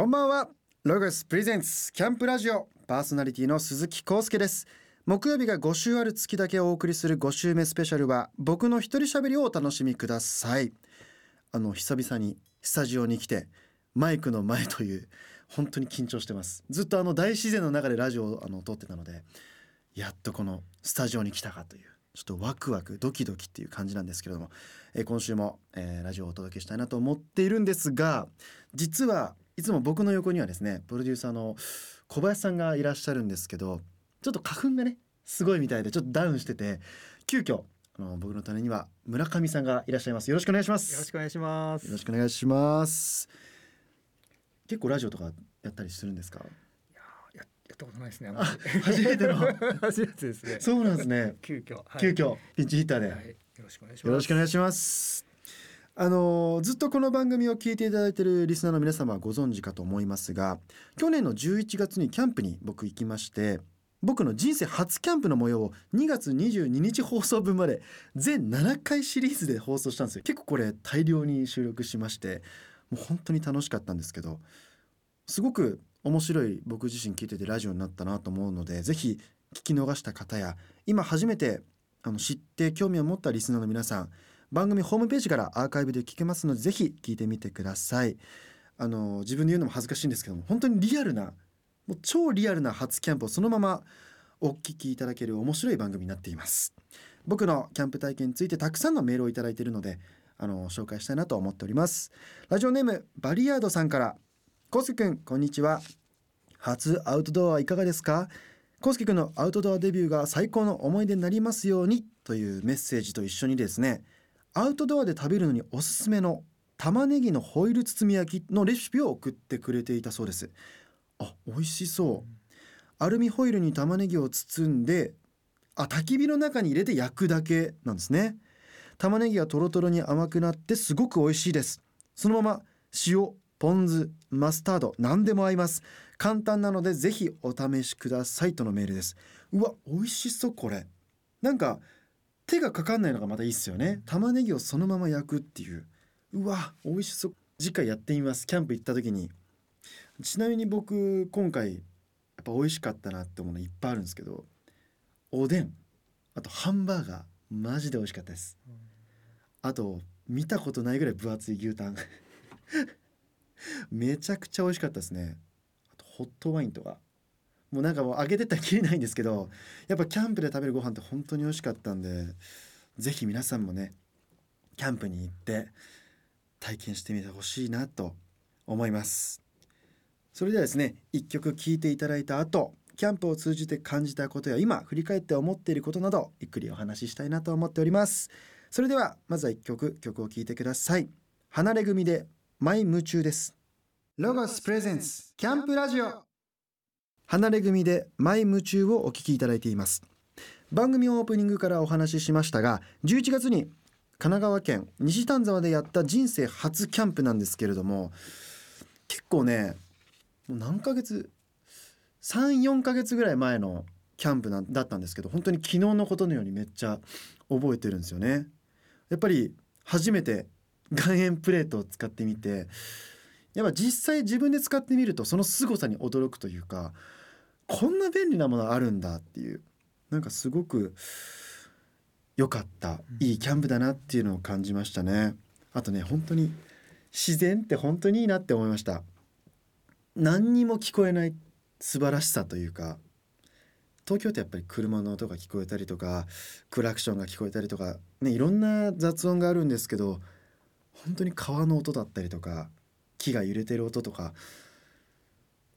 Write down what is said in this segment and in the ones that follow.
こんばんは。ロゴスプレゼンツキャンプラジオ。パーソナリティの鈴木康介です。木曜日が5週ある月だけお送りする5週目スペシャルは僕の一人喋りをお楽しみください。あの久々にスタジオに来てマイクの前という本当に緊張してます。ずっとあの大自然の中でラジオをあの撮ってたのでやっとこのスタジオに来たかというちょっとワクワクドキドキっていう感じなんですけれども、えー今週も、えーラジオをお届けしたいなと思っているんですが実はいつも僕の横にはですねプロデューサーの小林さんがいらっしゃるんですけどちょっと花粉がねすごいみたいでちょっとダウンしてて急遽あの僕の隣には村上さんがいらっしゃいますよろしくお願いしますよろしくお願いします。よろしくお願いします結構ラジオとかやったりするんですか？ややったことないですね。初めての？初めてですね。そうなんですね急遽、はい急遽ピンチヒッターで、はい、よろしくお願いします。よろしくお願いします。あのずっとこの番組を聞いていただいているリスナーの皆様はご存知かと思いますが去年の11月にキャンプに僕行きまして僕の人生初キャンプの模様を2月22日放送分まで全7回シリーズで放送したんですよ。結構これ大量に収録しましてもう本当に楽しかったんですけどすごく面白い僕自身聞いててラジオになったなと思うのでぜひ聞き逃した方や今初めてあの知って興味を持ったリスナーの皆さん番組ホームページからアーカイブで聞けますのでぜひ聞いてみてください。あの自分で言うのも恥ずかしいんですけども本当にリアルなもう超リアルな初キャンプをそのままお聞きいただける面白い番組になっています。僕のキャンプ体験についてたくさんのメールをいただいているのであの紹介したいなと思っております。ラジオネームバリヤードさんからコウスケくんこんにちは。初アウトドアいかがですか？コウスケくんのアウトドアデビューが最高の思い出になりますようにというメッセージと一緒にですねアウトドアで食べるのにおすすめの玉ねぎのホイル包み焼きのレシピを送ってくれていたそうです。あ美味しそう。アルミホイルに玉ねぎを包んであ焚き火の中に入れて焼くだけなんですね。玉ねぎがトロトロに甘くなってすごく美味しいです。そのまま塩ポン酢マスタード何でも合います。簡単なのでぜひお試しくださいとのメールです。うわ美味しそうこれ。なんか手がかかんないのがまたいいっすよね。玉ねぎをそのまま焼くっていう。うわ美味しそう。次回やってみます。キャンプ行った時に。ちなみに僕今回やっぱ美味しかったなって思うのいっぱいあるんですけどおでん。あとハンバーガー。マジで美味しかったです。あと見たことないぐらい分厚い牛タン。めちゃくちゃ美味しかったですね。あとホットワインとか。もうなんかもう揚げてったらきりないんですけどやっぱキャンプで食べるご飯って本当に美味しかったんでぜひ皆さんもねキャンプに行って体験してみてほしいなと思います。それではですね一曲聴いていただいた後キャンプを通じて感じたことや今振り返って思っていることなどゆっくりお話ししたいなと思っております。それではまずは一曲曲を聴いてください。離れ組でマイ夢中です。ロゴスプレゼンツキャンプラジオ。離れ組でマイ夢中をお聞きいただいています。番組オープニングからお話ししましたが11月に神奈川県西丹沢でやった人生初キャンプなんですけれども結構ねもう何ヶ月34ヶ月ぐらい前のキャンプなだったんですけど本当に昨日のことのようにめっちゃ覚えてるんですよね。やっぱり初めて岩塩プレートを使ってみてやっぱ実際自分で使ってみるとその凄さに驚くというかこんな便利なものあるんだっていうなんかすごく良かったいいキャンプだなっていうのを感じましたね。あとね本当に自然って本当にいいなって思いました。何にも聞こえない素晴らしさというか東京ってやっぱり車の音が聞こえたりとかクラクションが聞こえたりとかねいろんな雑音があるんですけど本当に川の音だったりとか木が揺れてる音とか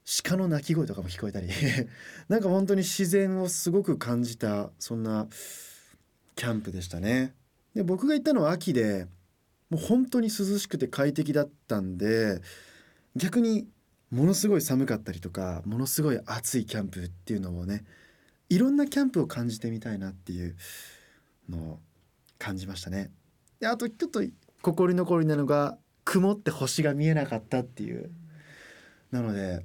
鹿の鳴き声とかも聞こえたり なんか本当に自然をすごく感じたそんなキャンプでしたね。で僕が行ったのは秋でもう本当に涼しくて快適だったんで逆にものすごい寒かったりとかものすごい暑いキャンプっていうのをねいろんなキャンプを感じてみたいなっていうのを感じましたね。であとちょっと心残りなのが曇って星が見えなかったっていうなので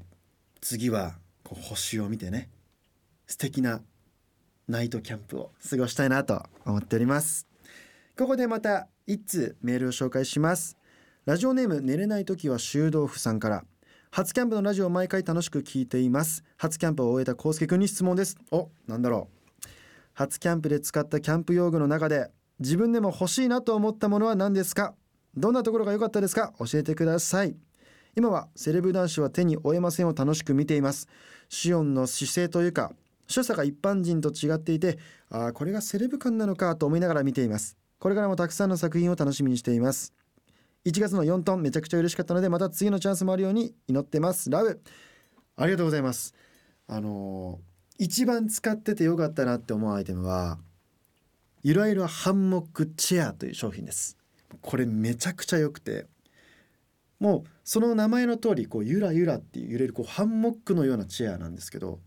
次はこう星を見てね素敵なナイトキャンプを過ごしたいなと思っております。ここでまた一通メールを紹介します。ラジオネーム寝れない時は修道婦さんから。初キャンプのラジオを毎回楽しく聞いています。初キャンプを終えた康介くんに質問です。おなんだろう。初キャンプで使ったキャンプ用具の中で自分でも欲しいなと思ったものは何ですか？どんなところが良かったですか？教えてください。今はセレブ男子は手に負えませんを楽しく見ています。シオンの姿勢というか所作が一般人と違っていてああこれがセレブ感なのかと思いながら見ています。これからもたくさんの作品を楽しみにしています。1月の4トンめちゃくちゃ嬉しかったのでまた次のチャンスもあるように祈ってます。ラブ。ありがとうございます。あのー、一番使っててよかったなって思うアイテムはゆらゆらハンモックチェアという商品です。これめちゃくちゃ良くてもうその名前の通りこうゆらゆらって揺れるこうハンモックのようなチェアなんですけど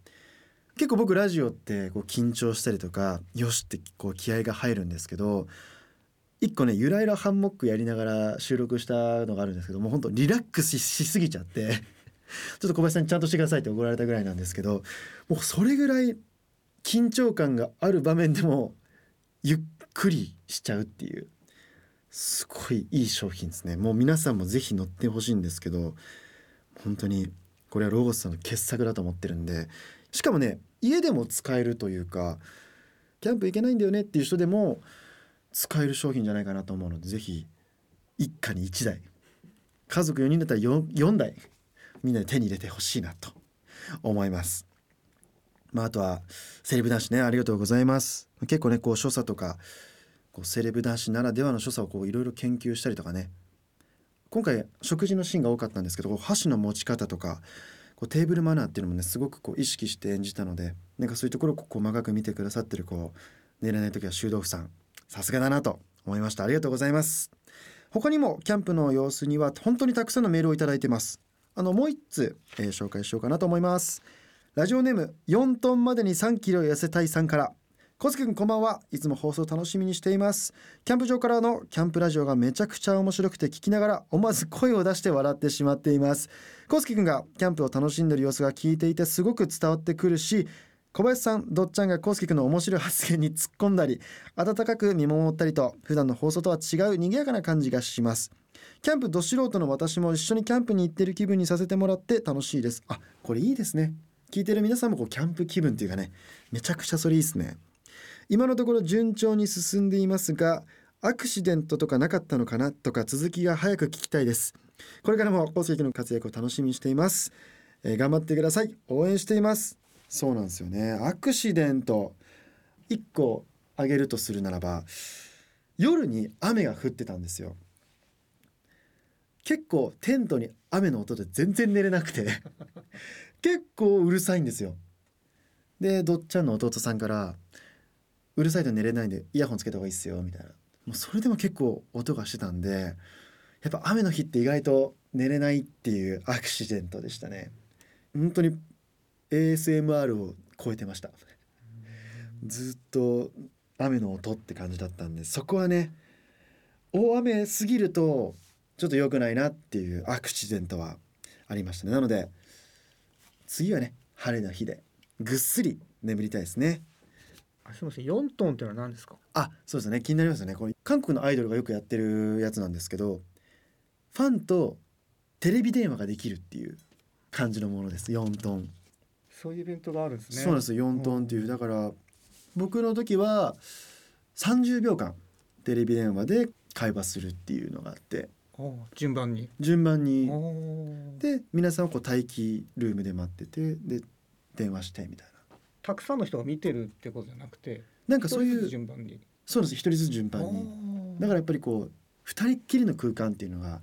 結構僕ラジオってこう緊張したりとかよしってこう気合が入るんですけど一個ねゆらゆらハンモックやりながら収録したのがあるんですけどもうほんとリラックスしすぎちゃって ちょっと小林さんにちゃんとしてくださいって怒られたぐらいなんですけどもうそれぐらい緊張感がある場面でもゆっくりしちゃうっていう。すごいいい商品ですねもう皆さんも是非乗ってほしいんですけど本当にこれはロゴスさんの傑作だと思ってるんでしかもね家でも使えるというかキャンプ行けないんだよねっていう人でも使える商品じゃないかなと思うので是非一家に1台家族4人だったら 4, 4台みんなで手に入れてほしいなと思います。まあ、あとはセレブ男子ねありがとうございます結構ねこう所作とかこうセレブ男子ならではの所作をいろいろ研究したりとかね。今回食事のシーンが多かったんですけど箸の持ち方とかこうテーブルマナーっていうのもねすごくこう意識して演じたのでなんかそういうところを細かく見てくださってるこう寝れない時は修道婦さんさすがだなと思いました。ありがとうございます。他にもキャンプの様子には本当にたくさんのメールをいいてます。あのもう一つ、えー、紹介しようかなと思います。ラジオネーム4トンまでに3キロ痩せたいさんから。小杉君こんばんは。いつも放送楽しみにしています。キャンプ場からのキャンプラジオがめちゃくちゃ面白くて聞きながら思わず声を出して笑ってしまっています。小杉君がキャンプを楽しんでいる様子が聞いていてすごく伝わってくるし小林さんどっちゃんがコウスケ君の面白い発言に突っ込んだり温かく見守ったりと普段の放送とは違う賑やかな感じがします。キャンプど素人の私も一緒にキャンプに行ってる気分にさせてもらって楽しいです。あこれいいですね。聞いてる皆さんもこうキャンプ気分っていうかねめちゃくちゃそれいいですね。今のところ順調に進んでいますがアクシデントとかなかったのかなとか続きが早く聞きたいです。これからもコウスの活躍を楽しみにしています、えー、頑張ってください。応援しています。そうなんですよね。アクシデント1個挙げるとするならば夜に雨が降ってたんですよ。結構テントに雨の音で全然寝れなくて結構うるさいんですよ。でどっちゃんの弟さんから「うるさいと寝れないんでイヤホンつけた方がいいっすよ」みたいな。もうそれでも結構音がしてたんでやっぱ雨の日って意外と寝れないっていうアクシデントでしたね。本当に ASMR を超えてました。ずっと雨の音って感じだったんでそこはね大雨すぎるとちょっと良くないなっていうアクシデントはありましたね。なので次はね晴れの日でぐっすり眠りたいですね。あすみません4トンってのは何ですか？あそうですね気になりますよね。これ韓国のアイドルがよくやってるやつなんですけどファンとテレビ電話ができるっていう感じのものです。4トン。そういうイベントがあるんですね。そうなんですよ4トンっていう。だから僕の時は30秒間テレビ電話で会話するっていうのがあって。順番に。順番に。で皆さんをこう待機ルームで待っててで電話してみたいなたくさんの人が見てるってことじゃなくてなんかそういう順番に。そうです一人ずつ順番に。だからやっぱりこう二人っきりの空間っていうのが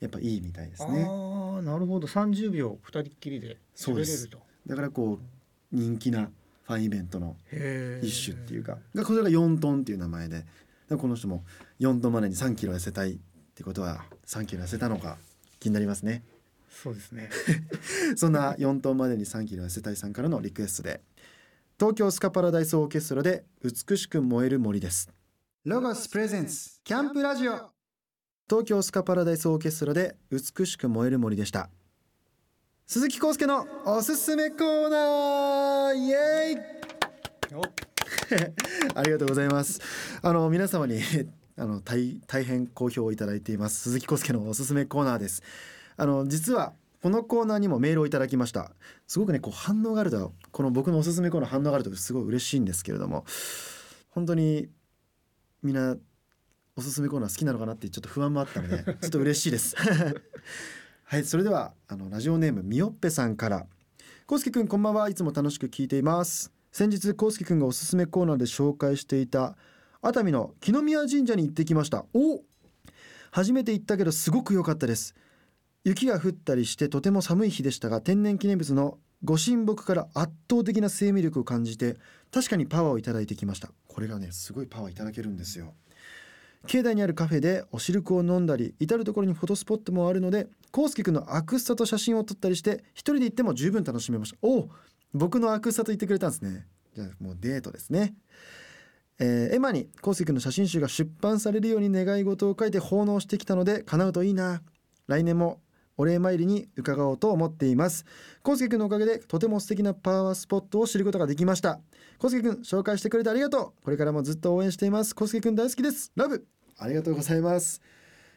やっぱいいみたいですね。ああなるほど。30秒二人っきりで喋れると。だからこう人気なファンイベントの一種っていうか。がこれが4トンっていう名前で。この人も4トンまでに3キロ痩せたいってことは3キロ痩せたのか気になりますね。そうですね。そんな4トンまでに3キロ痩せたいさんからのリクエストで東京スカパラダイスオーケストラで美しく燃える森です。ロゴスプレゼンツキャンプラジオ。東京スカパラダイスオーケストラで美しく燃える森でした。鈴木康介のおすすめコーナーイエーイ ありがとうございます。あの皆様に あの大大変好評をいただいています。鈴木康介のおすすめコーナーです。あの実はこのコーナーにもメールをいただきました。すごくねこう反応があるとこの僕のおすすめコーナー反応があるとすごい嬉しいんですけれども本当にみんなおすすめコーナー好きなのかなってちょっと不安もあったので ちょっと嬉しいです。はいそれではあのラジオネームみよっぺさんから。こうすけくんこんばんは。いつも楽しく聞いています。先日こうすけくんがおすすめコーナーで紹介していた熱海の木宮神社に行ってきました。お初めて行ったけどすごく良かったです雪が降ったりしてとても寒い日でしたが天然記念物のご神木から圧倒的な生命力を感じて確かにパワーをいただいてきました。これがねすごいパワーいただけるんですよ。境内にあるカフェでお汁粉を飲んだり至る所にフォトスポットもあるのでコウスケ君のアクスタと写真を撮ったりして一人で行っても十分楽しめました。おお僕のアクスタと言ってくれたんですね。じゃあもうデートですね。えー、エマにコウスケ君の写真集が出版されるように願い事を書いて奉納してきたので叶うといいな。来年もお礼参りに伺おうと思っています。コウスケ君のおかげでとても素敵なパワースポットを知ることができました。コウスケ君紹介してくれてありがとう。これからもずっと応援しています。コウスケ君大好きです。ラブ。ありがとうございます。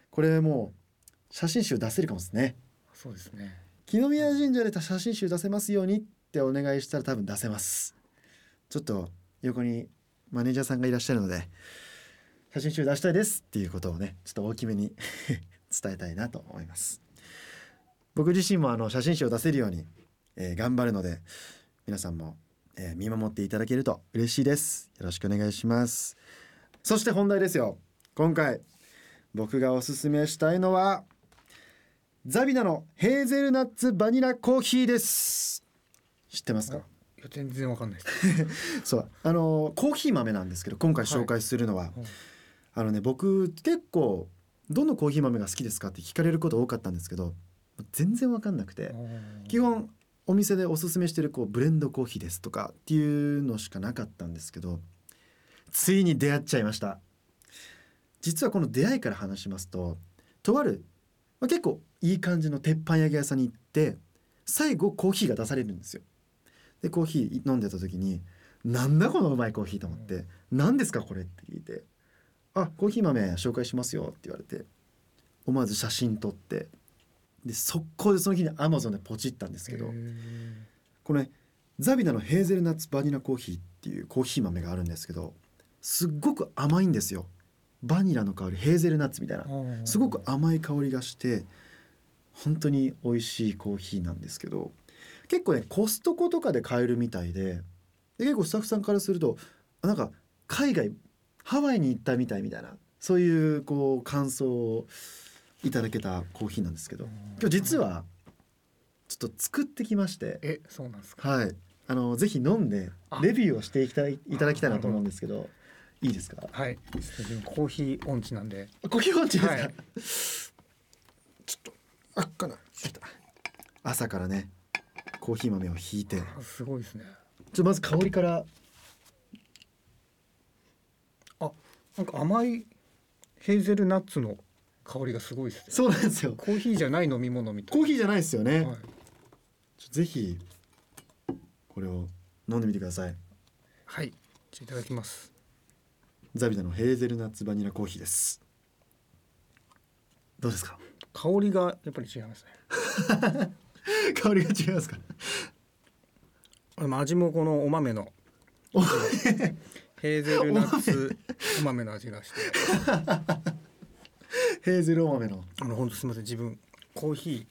これもう写真集出せるかもですね。そうですね。木宮神社で写真集出せますようにってお願いしたら多分出せます。ちょっと横にマネージャーさんがいらっしゃるので写真集出したいですっていうことをねちょっと大きめに 伝えたいなと思います僕自身もあの写真集を出せるように、えー、頑張るので皆さんも、えー、見守っていただけると嬉しいです。よろしくお願いします。そして本題ですよ。今回僕がおすすめしたいのはザビナのヘーゼルナッツバニラコーヒーです。知ってますか？いや全然わかんないです。そうあのコーヒー豆なんですけど今回紹介するのは、はい、あのね僕結構どのコーヒー豆が好きですかって聞かれること多かったんですけど全然わかんなくて。基本お店でおすすめしてるこうブレンドコーヒーですとかっていうのしかなかったんですけどついに出会っちゃいました。実はこの出会いから話しますととある、まあ、結構いい感じの鉄板焼き屋さんに行って最後コーヒーが出されるんですよ。でコーヒー飲んでた時に「なんだこのうまいコーヒー」と思って「何ですかこれ」って聞いて「あコーヒー豆紹介しますよ」って言われて思わず写真撮ってで速攻でその日にアマゾンでポチったんですけどこれ、ね、ザビナのヘーゼルナッツバニラコーヒーっていうコーヒー豆があるんですけどすっごく甘いんですよ。バニラの香りヘーゼルナッツみたいな。すごく甘い香りがして本当に美味しいコーヒーなんですけど結構ねコストコとかで買えるみたいでで結構スタッフさんからするとなんか海外ハワイに行ったみたいみたいなそういうこう感想をいただけたコーヒーなんですけど今日実はちょっと作ってきましてえそうなんですか？はい。あのぜひ飲んでレビューをしていきたいいただきたいなと思うんですけどいいですか？はい。コーヒー音痴なんで。コーヒー音痴ですか、はい、ちょっとあっかな。朝からねコーヒー豆をひいて。すごいですね。ちょまず香りから。あなんか甘いヘーゼルナッツの香りがすごいです、ね、そうなんですよ。コーヒーじゃない飲み物みたいコーヒーじゃないですよね、はい、ぜひこれを飲んでみてください。はい。いただきます。ザビダのヘーゼルナッツバニラコーヒーです。どうですか？香りがやっぱり違いますね。香りが違いますか？味もこのお豆のヘーゼルナッツお豆の味がして ヘーゼルお豆の。あの本当すみません。自分コーヒー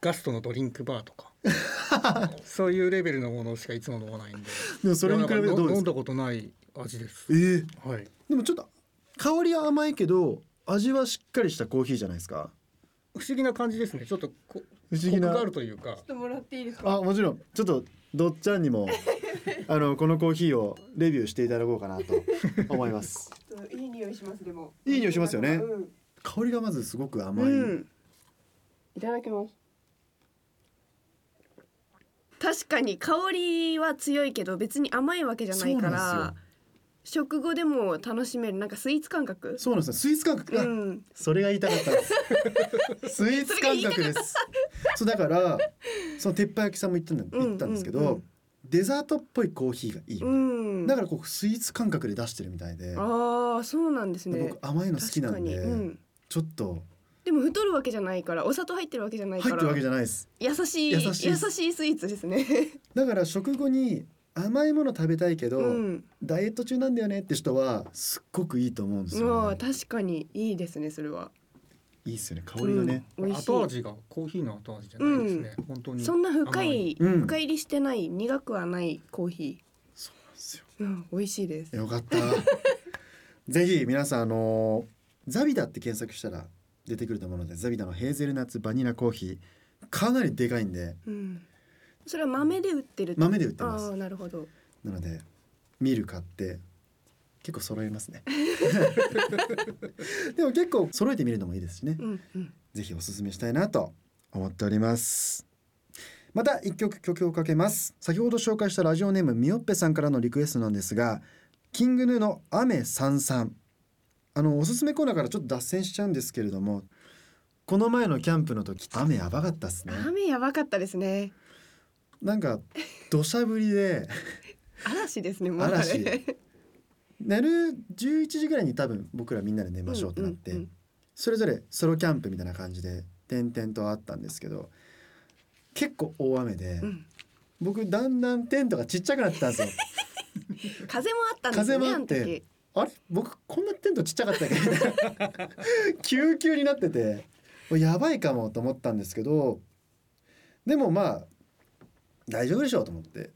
ガストのドリンクバーとか。そういうレベルのものしかいつも飲まないんで。でもそれに比べてどう飲んだことない味です。ええー、はい。でもちょっと香りは甘いけど味はしっかりしたコーヒーじゃないですか？不思議な感じですね。ちょっとこ不思議な。があるというか。ちょっともらっていいですかあもちろんちょっとどっちゃんにも あのこのコーヒーをレビューしていただこうかなと思います。いい匂いしますでも。いい匂いしますよね、うん、香りがまずすごく甘い、うん、いただきます。確かに香りは強いけど別に甘いわけじゃないから食後でも楽しめるなんかスイーツ感覚。そうなんですよ。スイーツ感覚、うん、それが言いたかったです。スイーツ感覚です。そうだからその鉄板焼きさんも言ったんだ、言ったんですけど、うんうんうん、デザートっぽいコーヒーがいい、うん、だからこうスイーツ感覚で出してるみたいで。ああそうなんですね。僕甘いの好きなんで、うん、ちょっと。でも太るわけじゃないからお砂糖入ってるわけじゃないから。入ってるわけじゃないです。優しい優優しい。しいスイーツですね。だから食後に甘いもの食べたいけど、うん。ダイエット中なんだよねって人はすっごくいいと思うんですよ、ね、確かにいいですねそれは。いいっすよね香りがね、うん美味しい。後味がコーヒーの後味じゃないですね、本当に。そんな深甘い、うん。深入りしてない苦くはないコーヒそうなんですよ。ー、うん、美味しいです。よかった。ぜひ皆さんあのザビダって検索したら出てくると思うのでザビダのヘーゼルナッツバニラコーヒーかなりでかいんで。うん。それは豆で売ってる豆で売ってます。ああなるほど。なのでミル買って結構揃えますね。でも結構揃えてみるのもいいですしね。うんうん。ぜひおすすめしたいなと思っております。また一曲曲をかけます。先ほど紹介したラジオネームみよっぺさんからのリクエストなんですがキングヌーの雨さんさんあのおすすめコーナーからちょっと脱線しちゃうんですけれどもこの前のキャンプの時雨やばかったっすね。雨やばかったですね。なんか土砂降りで 嵐ですねもう嵐。寝る11時ぐらいに多分僕らみんなで寝ましょうってなって、うんうんうん。それぞれソロキャンプみたいな感じで点々とあったんですけど結構大雨で、うん。僕だんだんテントがちっちゃくなってたんですよ。風もあったんですよね風もあってあれ？僕こんなテントちっちゃかったっけ？急急になってて。やばいかもと思ったんですけど。でもまあ大丈夫でしょうと思って。っ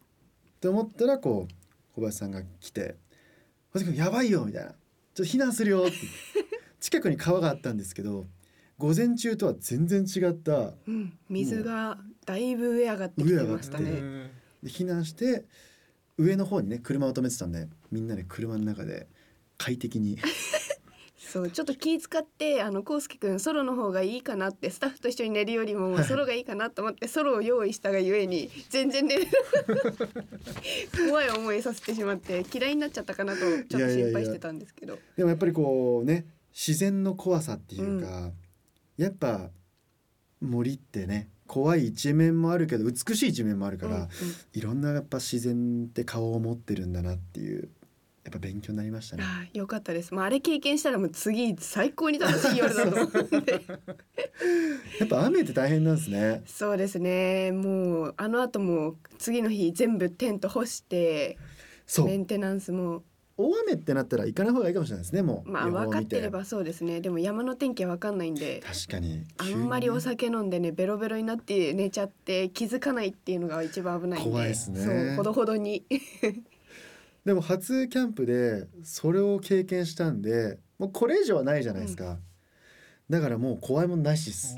て思ったらこう小林さんが来て「小林君やばいよ」みたいな「ちょっと避難するよ」って近くに川があったんですけど午前中とは全然違った。うん、水がだいぶ上上がってきてましたね。で避難して上の方にね車を止めてたんでみんなで車の中で快適に。そうちょっと気使ってあのコウスケくんソロの方がいいかなってスタッフと一緒に寝るよりもソロがいいかなと思ってソロを用意したがゆえに全然寝れない。怖い思いさせてしまって嫌いになっちゃったかなとちょっと心配してたんですけど。でもやっぱりこうね自然の怖さっていうか、やっぱ森ってね怖い一面もあるけど美しい一面もあるから、うんうん。いろんなやっぱ自然って顔を持ってるんだなっていうやっぱ勉強になりましたね。あーよかったです、まあ、あれ経験したらもう次最高に楽しい夜だと思うんで やっぱ雨って大変なんですね。そうですね。もうあの後も次の日全部テント干してメンテナンスも。大雨ってなったら行かない方がいいかもしれないですねもう。まあ分かってればそうですね。でも山の天気は分かんないんで。確かに。あんまりお酒飲んでねベロベロになって寝ちゃって気づかないっていうのが一番危ないんで。怖いですね。ほどほどにでも初キャンプでそれを経験したんでもうこれ以上はないじゃないですか、だからもう怖いもんないしっす。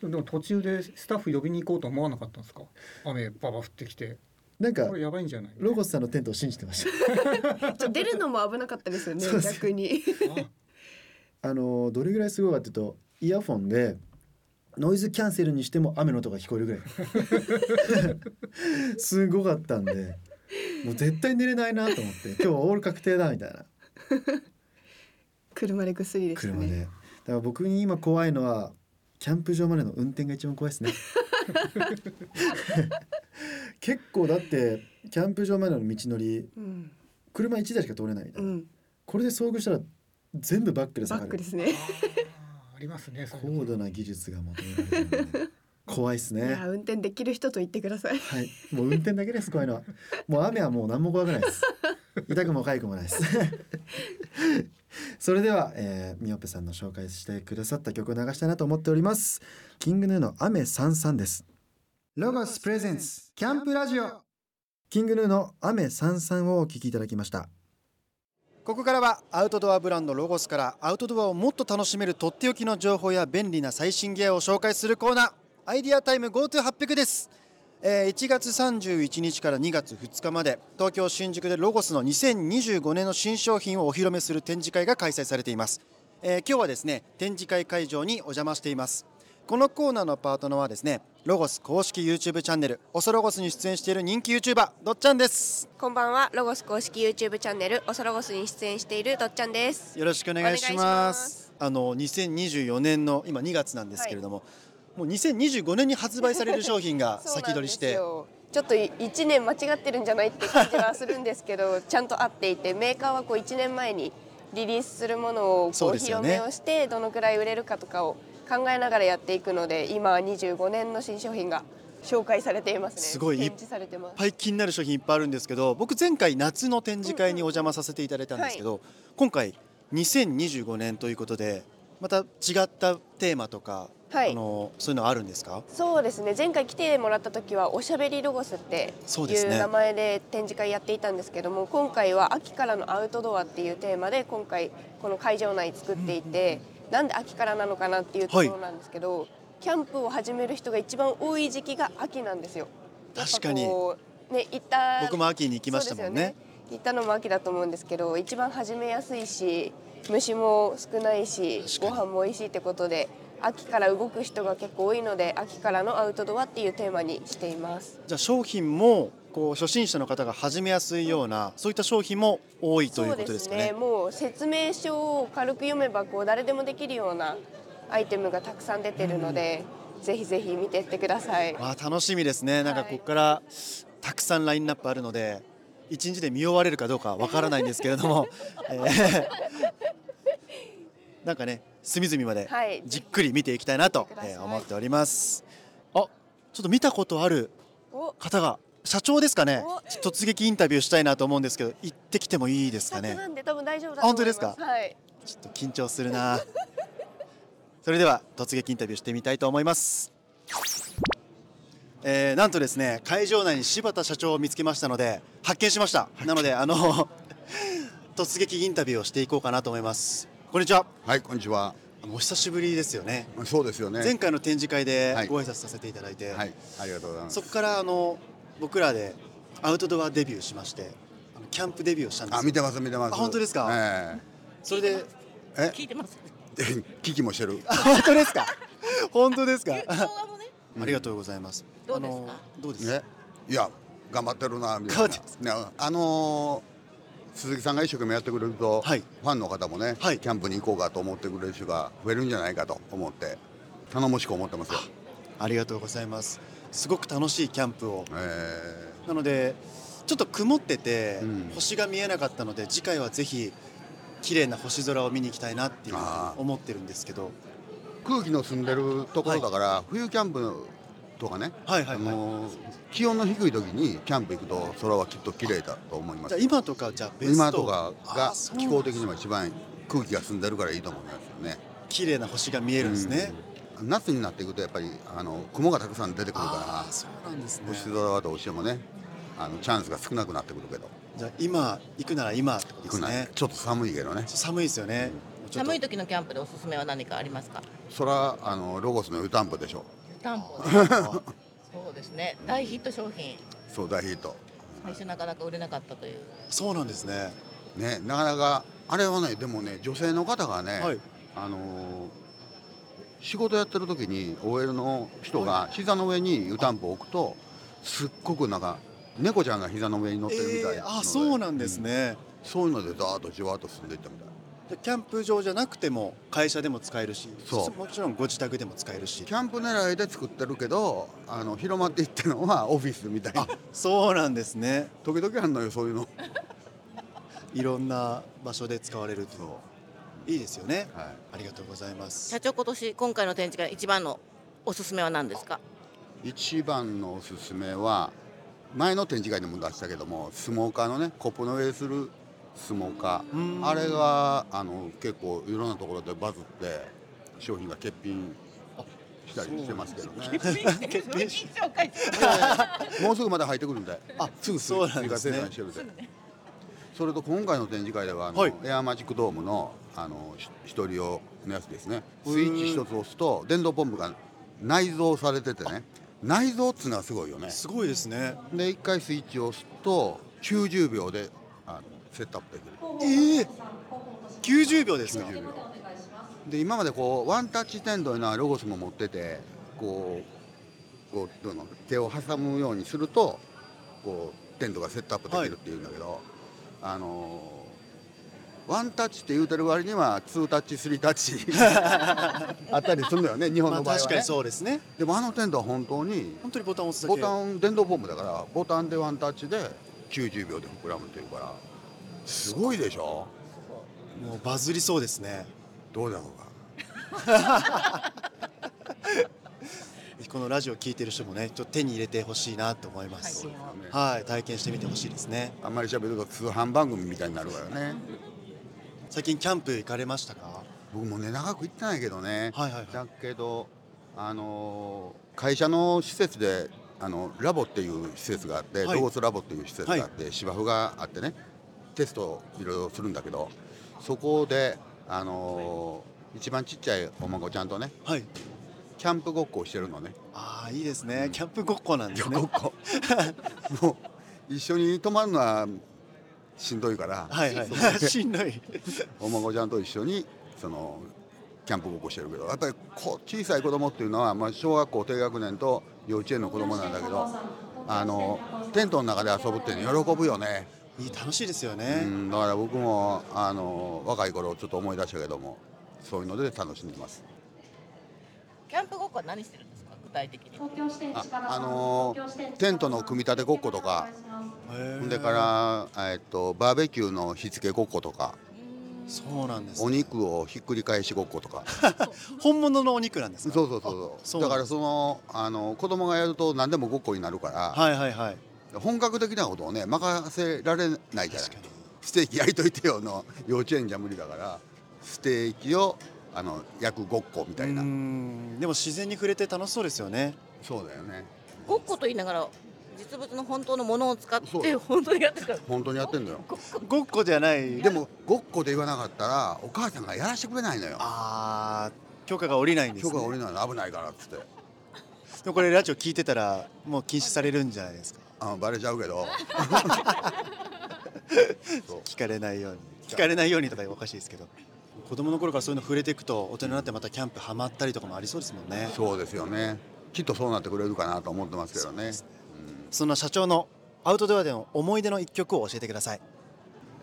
でも途中でスタッフ呼びに行こうと思わなかったんですか？雨ババ降ってきて。なんかやばいんじゃない？ロゴスさんのテントを信じてました。ちょ出るのも危なかったですよね逆に。あ。あのどれぐらいすごいかっていうとイヤフォンでノイズキャンセルにしても雨の音が聞こえるぐらい。すごかったんでもう絶対寝れないなと思って 今日はオール確定だみたいな。車でぐっすりでしたね。車で。だから僕に今怖いのはキャンプ場までの運転が一番怖いですね。結構だってキャンプ場までの道のりうん、車1台しか通れないみたいな、うん、これで遭遇したら全部バックで下がる。バックですね。ありますねそういうの高度な技術が求められてる。ので怖いですね。運転できる人と言ってください。はい。もう運転だけです。怖いのはもう雨はもう何も怖くないです。痛くも痒くもないです。それでは、えー、みおぺさんの紹介してくださった曲を流したいなと思っております。キングヌーの雨さんさんです。ロゴスプレゼンツキャンプラジオ。キングヌーの雨さんさんをお聞きいただきました。ここからはアウトドアブランドロゴスからアウトドアをもっと楽しめるとっておきの情報や便利な最新ギアを紹介するコーナーアイディアタイム GoTo800 です、えー1月31日から2月2日まで東京新宿でロゴスの2025年の新商品をお披露目する展示会が開催されています、えー今日はですね展示会会場にお邪魔しています。このコーナーのパートナーはですねロゴス公式 YouTube チャンネルオソロゴスに出演している人気 YouTuber どっちゃんです。こんばんは、ロゴス公式 YouTube チャンネルオソロゴスに出演しているどっちゃんです。よろしくお願いします。お願いします。あの2024年の今2月なんですけれども、もう2025年に発売される商品が 先取りして。ちょっと一年間違ってるんじゃないって感じはするんですけど ちゃんと合っていてメーカーはこう一年前にリリースするものをこう披露そうですよね。目をしてどのくらい売れるかとかを考えながらやっていくので今は25年の新商品が紹介されていますね。すごい。展示されてます。いっぱい気になる商品いっぱいあるんですけど僕前回夏の展示会にお邪魔させていただいたんですけど、今回2025年ということでまた違ったテーマとか、はい。あのそういうのあるんですか？そうですね。前回来てもらった時はおしゃべりロゴスっていう名前で展示会やっていたんですけども今回は秋からのアウトドアっていうテーマで今回この会場内作っていて、なんで秋からなのかなっていうところなんですけど、キャンプを始める人が一番多い時期が秋なんですよ。確かに。ね行った僕も秋に行きましたもんね。行ったのも秋だと思うんですけど一番始めやすいし虫も少ないしご飯も美味しいってことで秋から動く人が結構多いので秋からのアウトドアっていうテーマにしています。じゃあ商品もこう初心者の方が始めやすいようなそういった商品も多いということですかね。そうですね。もう説明書を軽く読めばこう誰でもできるようなアイテムがたくさん出てるので、ぜひぜひ見てってください。わあ楽しみですね。なんかはい。ここからたくさんラインナップあるので一日で見終われるかどうかわからないんですけれども、えー。なんかね隅々まではい。じっくり見ていきたいなと思っております。あちょっと見たことあるお。方が社長ですかね。突撃インタビューしたいなと思うんですけど行ってきてもいいですかね。社長なんで多分大丈夫だと思います。あ本当ですか？はい。ちょっと緊張するな。それでは突撃インタビューしてみたいと思います。えーなんとですね会場内に柴田社長を見つけましたので発見しました、なのであの 突撃インタビューをしていこうかなと思いますこんにちははい、こんにちは。あのお久しぶりですよねそうですよね。前回の展示会ではいご挨拶させていただいて、はい、ありがとうございます。そこからあの僕らでアウトドアデビューしましてあのキャンプデビューをしたんですあ、見てます、見てます。あ本当ですか？えそれでえ？聞いてます。え聞きもしてる。あ 本当ですか？本当ですか？動画もね。ありがとうございます。どうですか？あのどうです？ね。いや、頑張ってるなみたいな。ね、あのー鈴木さんが一生懸命やってくれると、はいファンの方もね、はいキャンプに行こうかと思ってくれる人が増えるんじゃないかと思って頼もしく思ってますよ。ありがとうございます。すごく楽しいキャンプを。えなのでちょっと曇ってて、うん星が見えなかったので次回はぜひ綺麗な星空を見に行きたいなっていう思ってるんですけど。ー空気の澄んでるところだから、冬キャンプとかね、はいはいはい。あのー気温の低い時にキャンプ行くと空はきっと綺麗だと思いますじゃあ。今とかじゃあベスト今とかが気候的にも一番空気が澄んでるからいいと思いますよね。綺麗な星が見えるんですね。うん夏になっていくとやっぱりあの雲がたくさん出てくるあかあそうなんですねら星空はどうしてもねあのチャンスが少なくなってくるけどじゃあ今行くなら今ってことで行くな、すね。ちょっと寒いけどね寒いですよね。ちょっと寒い時のキャンプでおすすめは何かありますか？そらあのロゴスの湯たんぽでしょ担保。あそうですね。大ヒット商品。そう大ヒート最初なかなか売れなかったという。そうなんですね。ねなかなかあれはねでもね女性の方がね、はい。あのー仕事やってる時に OL の人が膝の上に湯たんぽを置くとすっごくなんか猫ちゃんが膝の上に乗ってるみたいえー、なのであそうなんですね。そういうのでザーッとじわーっと進んでいったみたいでキャンプ場じゃなくても会社でも使えるしそう。もちろんご自宅でも使えるし。キャンプ狙いで作ってるけどあの広まっていってるのは オフィスみたいな。あそうなんですね。時々あんのよそういうの。いろんな場所で使われるとそいいですよね。う、はありがとうございます。社長今年今回の展示会一番のおすすめは何ですか？い、一番のおすすめは前の展示会でも出したけどもスモーカーのねコップの上するスモーカうん。ーあれがあの結構いろんなところでバズって商品が欠品したりしてますけどね。欠品しもうすぐまだ入ってくるんで。あすぐそうなんですね。それと今回の展示会ではあの、はい。エアマジックドームのあのし一人用のやつですね。うん。スイッチ一つ押すと電動ポンプが内蔵されててね。内蔵っつうのはすごいよね。すごいですね。で一回スイッチを押すと90秒であのセットアップできる。ええ。90秒ですか。90秒で今までこうワンタッチテントいうのはロゴスも持っててこうこうどうの手を挟むようにするとこうテントがセットアップできるっていうんだけど、あのーワンタッチって言うてる割にはツータッチスリータッチ あったりするのよね日本まあの場合は、ね。確かにそうですね。でもあのテントは本当に本当にボタンを押すだけボタン電動ポンプだからボタンでワンタッチで90秒で膨らむっていうからすごいでしょ？もうバズりそうですね。どうだろうか？このラジオ聞いてる人もねちょっと手に入れてほしいなと思います。はい。体験してみてほしいですね。あんまり喋ると通販番組みたいになるからね。最近キャンプ行かれましたか？僕もね長く行ってないけどね、はいはいはい。だけどあのー会社の施設であのラボっていう施設があって、はい。ロゴスラボっていう施設があって、芝生があってねテストをいろいろするんだけどそこであのー一番ちっちゃいお孫ちゃんとねはい。キャンプごっこをしてるのね。ああいいですね。キャンプごっこなんですね。ごっこ。もう一緒に泊まるのはしんどいから、はいはい。しんどい。お孫ちゃんと一緒にそのキャンプごっこしてるけどやっぱりこ小さい子供っていうのは、まあ、小学校低学年と幼稚園の子供なんだけどあのテントの中で遊ぶって喜ぶよね、楽しいですようね、ん、だから僕もあの若い頃ちょっと思い出したけどもそういうので楽しんでます。キャンプごっこは何してるんですか？具体的に。ああのテントの組み立てごっことか。へー。ほんでから、えっと、バーベキューの火付けごっことか。そうなんです、お肉をひっくり返しごっことか。本物のお肉なんですか？そうそうそうそう。だからそのあの子供がやると何でもごっこになるから、はいはいはい本格的なことをね任せられないじゃないステーキ焼いといてよの幼稚園じゃ無理だから。ステーキをあの焼くごっこみたいうな、ん。でも自然に触れて楽しそうですよね。そうだよね。ごっこと言いながら実物の本当のものを使って本当にやってる。から本当にやってんのよ。ごっこ。じゃない。でもごっこで言わなかったらお母さんがやらせてくれないのよ。あー許可が下りないんです、ね、許可が下りないの。危ないからっつって。でもこれラジオ聞いてたらもう禁止されるんじゃないですかあバレちゃうけど。そう。聞かれないように。聞かれないようにとかおかしいですけど。子供の頃からそういうの触れていくと大人になってまたキャンプハマったりとかもありそうですもんね。そうですよね。きっとそうなってくれるかなと思ってますけどね。そんな社長のアウトドアでの思い出の一曲を教えてください。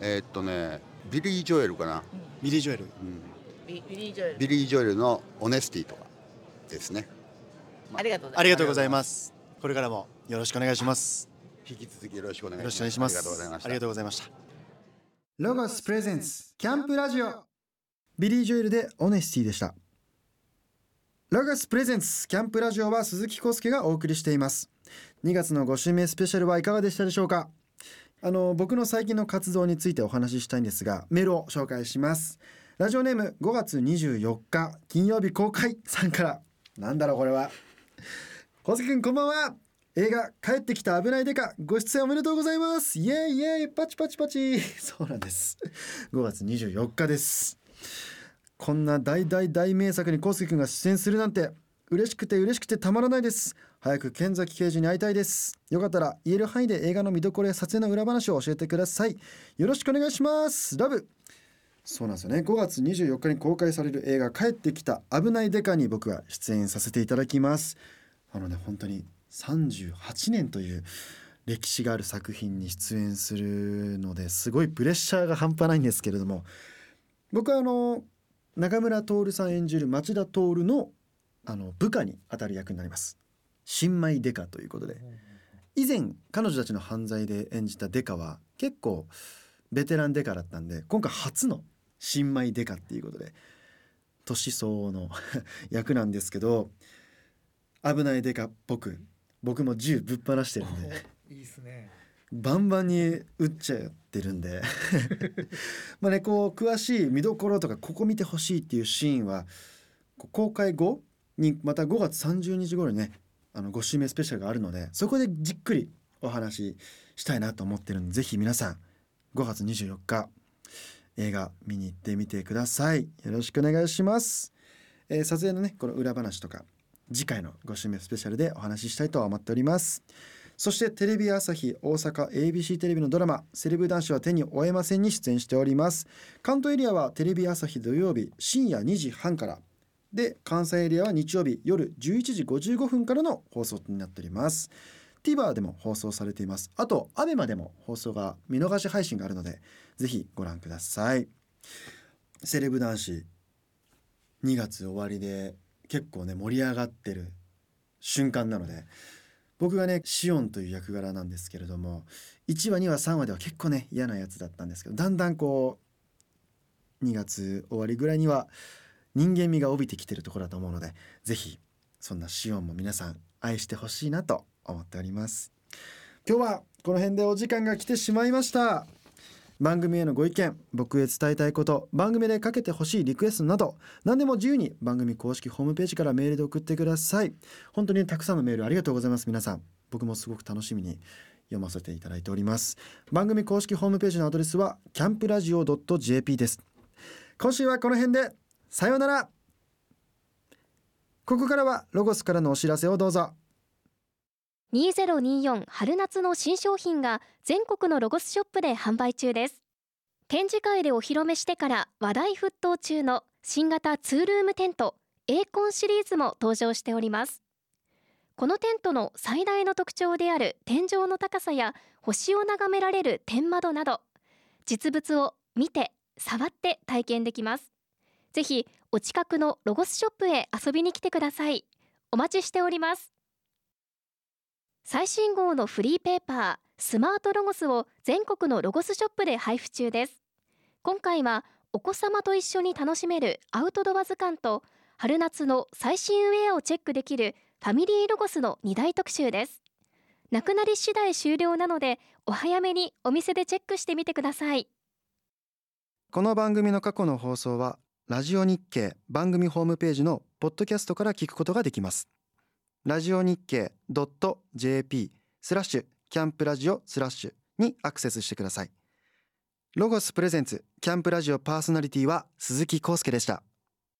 えーっとねビリー・ジョエルかな、ビリー・ジョエル。うん。ビビリー・ジョエル。ビリー・ジョエルの「オネスティ」とかですね。ありがとうございます。ありがとうございます。これからもよろしくお願いします。引き続きよろしくお願いします。ます。ありがとうございました。ありがとうございました。ロゴスプレゼンツキャンプラジオ。ビリー・ジョエルでオネスティでした。ロゴスプレゼンツキャンプラジオは鈴木康介がお送りしています。2月の5週目スペシャルはいかがでしたでしょうか？あの僕の最近の活動についてお話ししたいんですがメールを紹介します。ラジオネーム5月24日金曜日公開さんから。なんだろうこれは。小関くんこんばんは映画帰ってきた危ないデカご出演おめでとうございます。イエイイエイパチパチパチ。そうなんです。5月24日です。こんな大大大名作にコウスケくんが出演するなんて嬉しくて嬉しくてたまらないです。早く剣崎刑事に会いたいです。よかったら言える範囲で映画の見どころや撮影の裏話を教えてください。よろしくお願いします。ラブ。そうなんですよね。5月24日に公開される映画帰ってきた危ないデカに僕は出演させていただきます。あのね本当に38年という歴史がある作品に出演するのですごいプレッシャーが半端ないんですけれども僕はあの中村徹さん演じる町田徹のあの部下に当たる役になります。新米デカということで。以前彼女たちの犯罪で演じたデカは結構ベテランデカだったんで今回初の新米デカっていうことで年相応の 役なんですけど危ないデカっぽく僕も銃ぶっ放してるんで。いいですね。バンバンに撃っちゃってるんで。まあねこう詳しい見どころとかここ見てほしいっていうシーンは公開後にまた5月30日頃にねあの5週目スペシャルがあるのでそこでじっくりお話ししたいなと思ってるんでぜひ皆さん5月24日映画見に行ってみてください。よろしくお願いします、えー撮影のねこの裏話とか次回の5週目スペシャルでお話ししたいと思っております。そしてテレビ朝日大阪 ABC テレビのドラマ「セレブ男子は手に負えません」に出演しております。関東エリアはテレビ朝日土曜日深夜2時半からで関西エリアは日曜日夜11時55分からの放送になっております。TVer でも放送されています。あと ABEMA でも放送が見逃し配信があるのでぜひご覧ください。セレブ男子2月終わりで結構ね盛り上がってる瞬間なので僕がねシオンという役柄なんですけれども1話2話3話では結構ね嫌なやつだったんですけどだんだんこう2月終わりぐらいには人間味が帯びてきてるところだと思うのでぜひそんなシオンも皆さん愛してほしいなと思っております。今日はこの辺でお時間が来てしまいました。番組へのご意見僕へ伝えたいこと番組でかけてほしいリクエストなど何でも自由に番組公式ホームページからメールで送ってください。本当にたくさんのメールありがとうございます。皆さん僕もすごく楽しみに読ませていただいております。番組公式ホームページのアドレスはキャンプラジオ .jp です。今週はこの辺でさようなら。ここからはロゴスからのお知らせをどうぞ。2024春夏の新商品が全国のロゴスショップで販売中です。展示会でお披露目してから話題沸騰中の新型ツールームテントエーコンシリーズも登場しております。このテントの最大の特徴である天井の高さや星を眺められる天窓など実物を見て触って体験できます。ぜひお近くのロゴスショップへ遊びに来てください。お待ちしております。最新号のフリーペーパースマートロゴスを全国のロゴスショップで配布中です。今回はお子様と一緒に楽しめるアウトドア図鑑と春夏の最新ウェアをチェックできるファミリーロゴスの2大特集です。なくなり次第終了なのでお早めにお店でチェックしてみてください。この番組の過去の放送はラジオ日経番組ホームページのポッドキャストから聞くことができます。ラジオ日経 .jp スラッシュキャンプラジオスラッシュにアクセスしてください。ロゴスプレゼンツキャンプラジオパーソナリティは鈴木康介でした。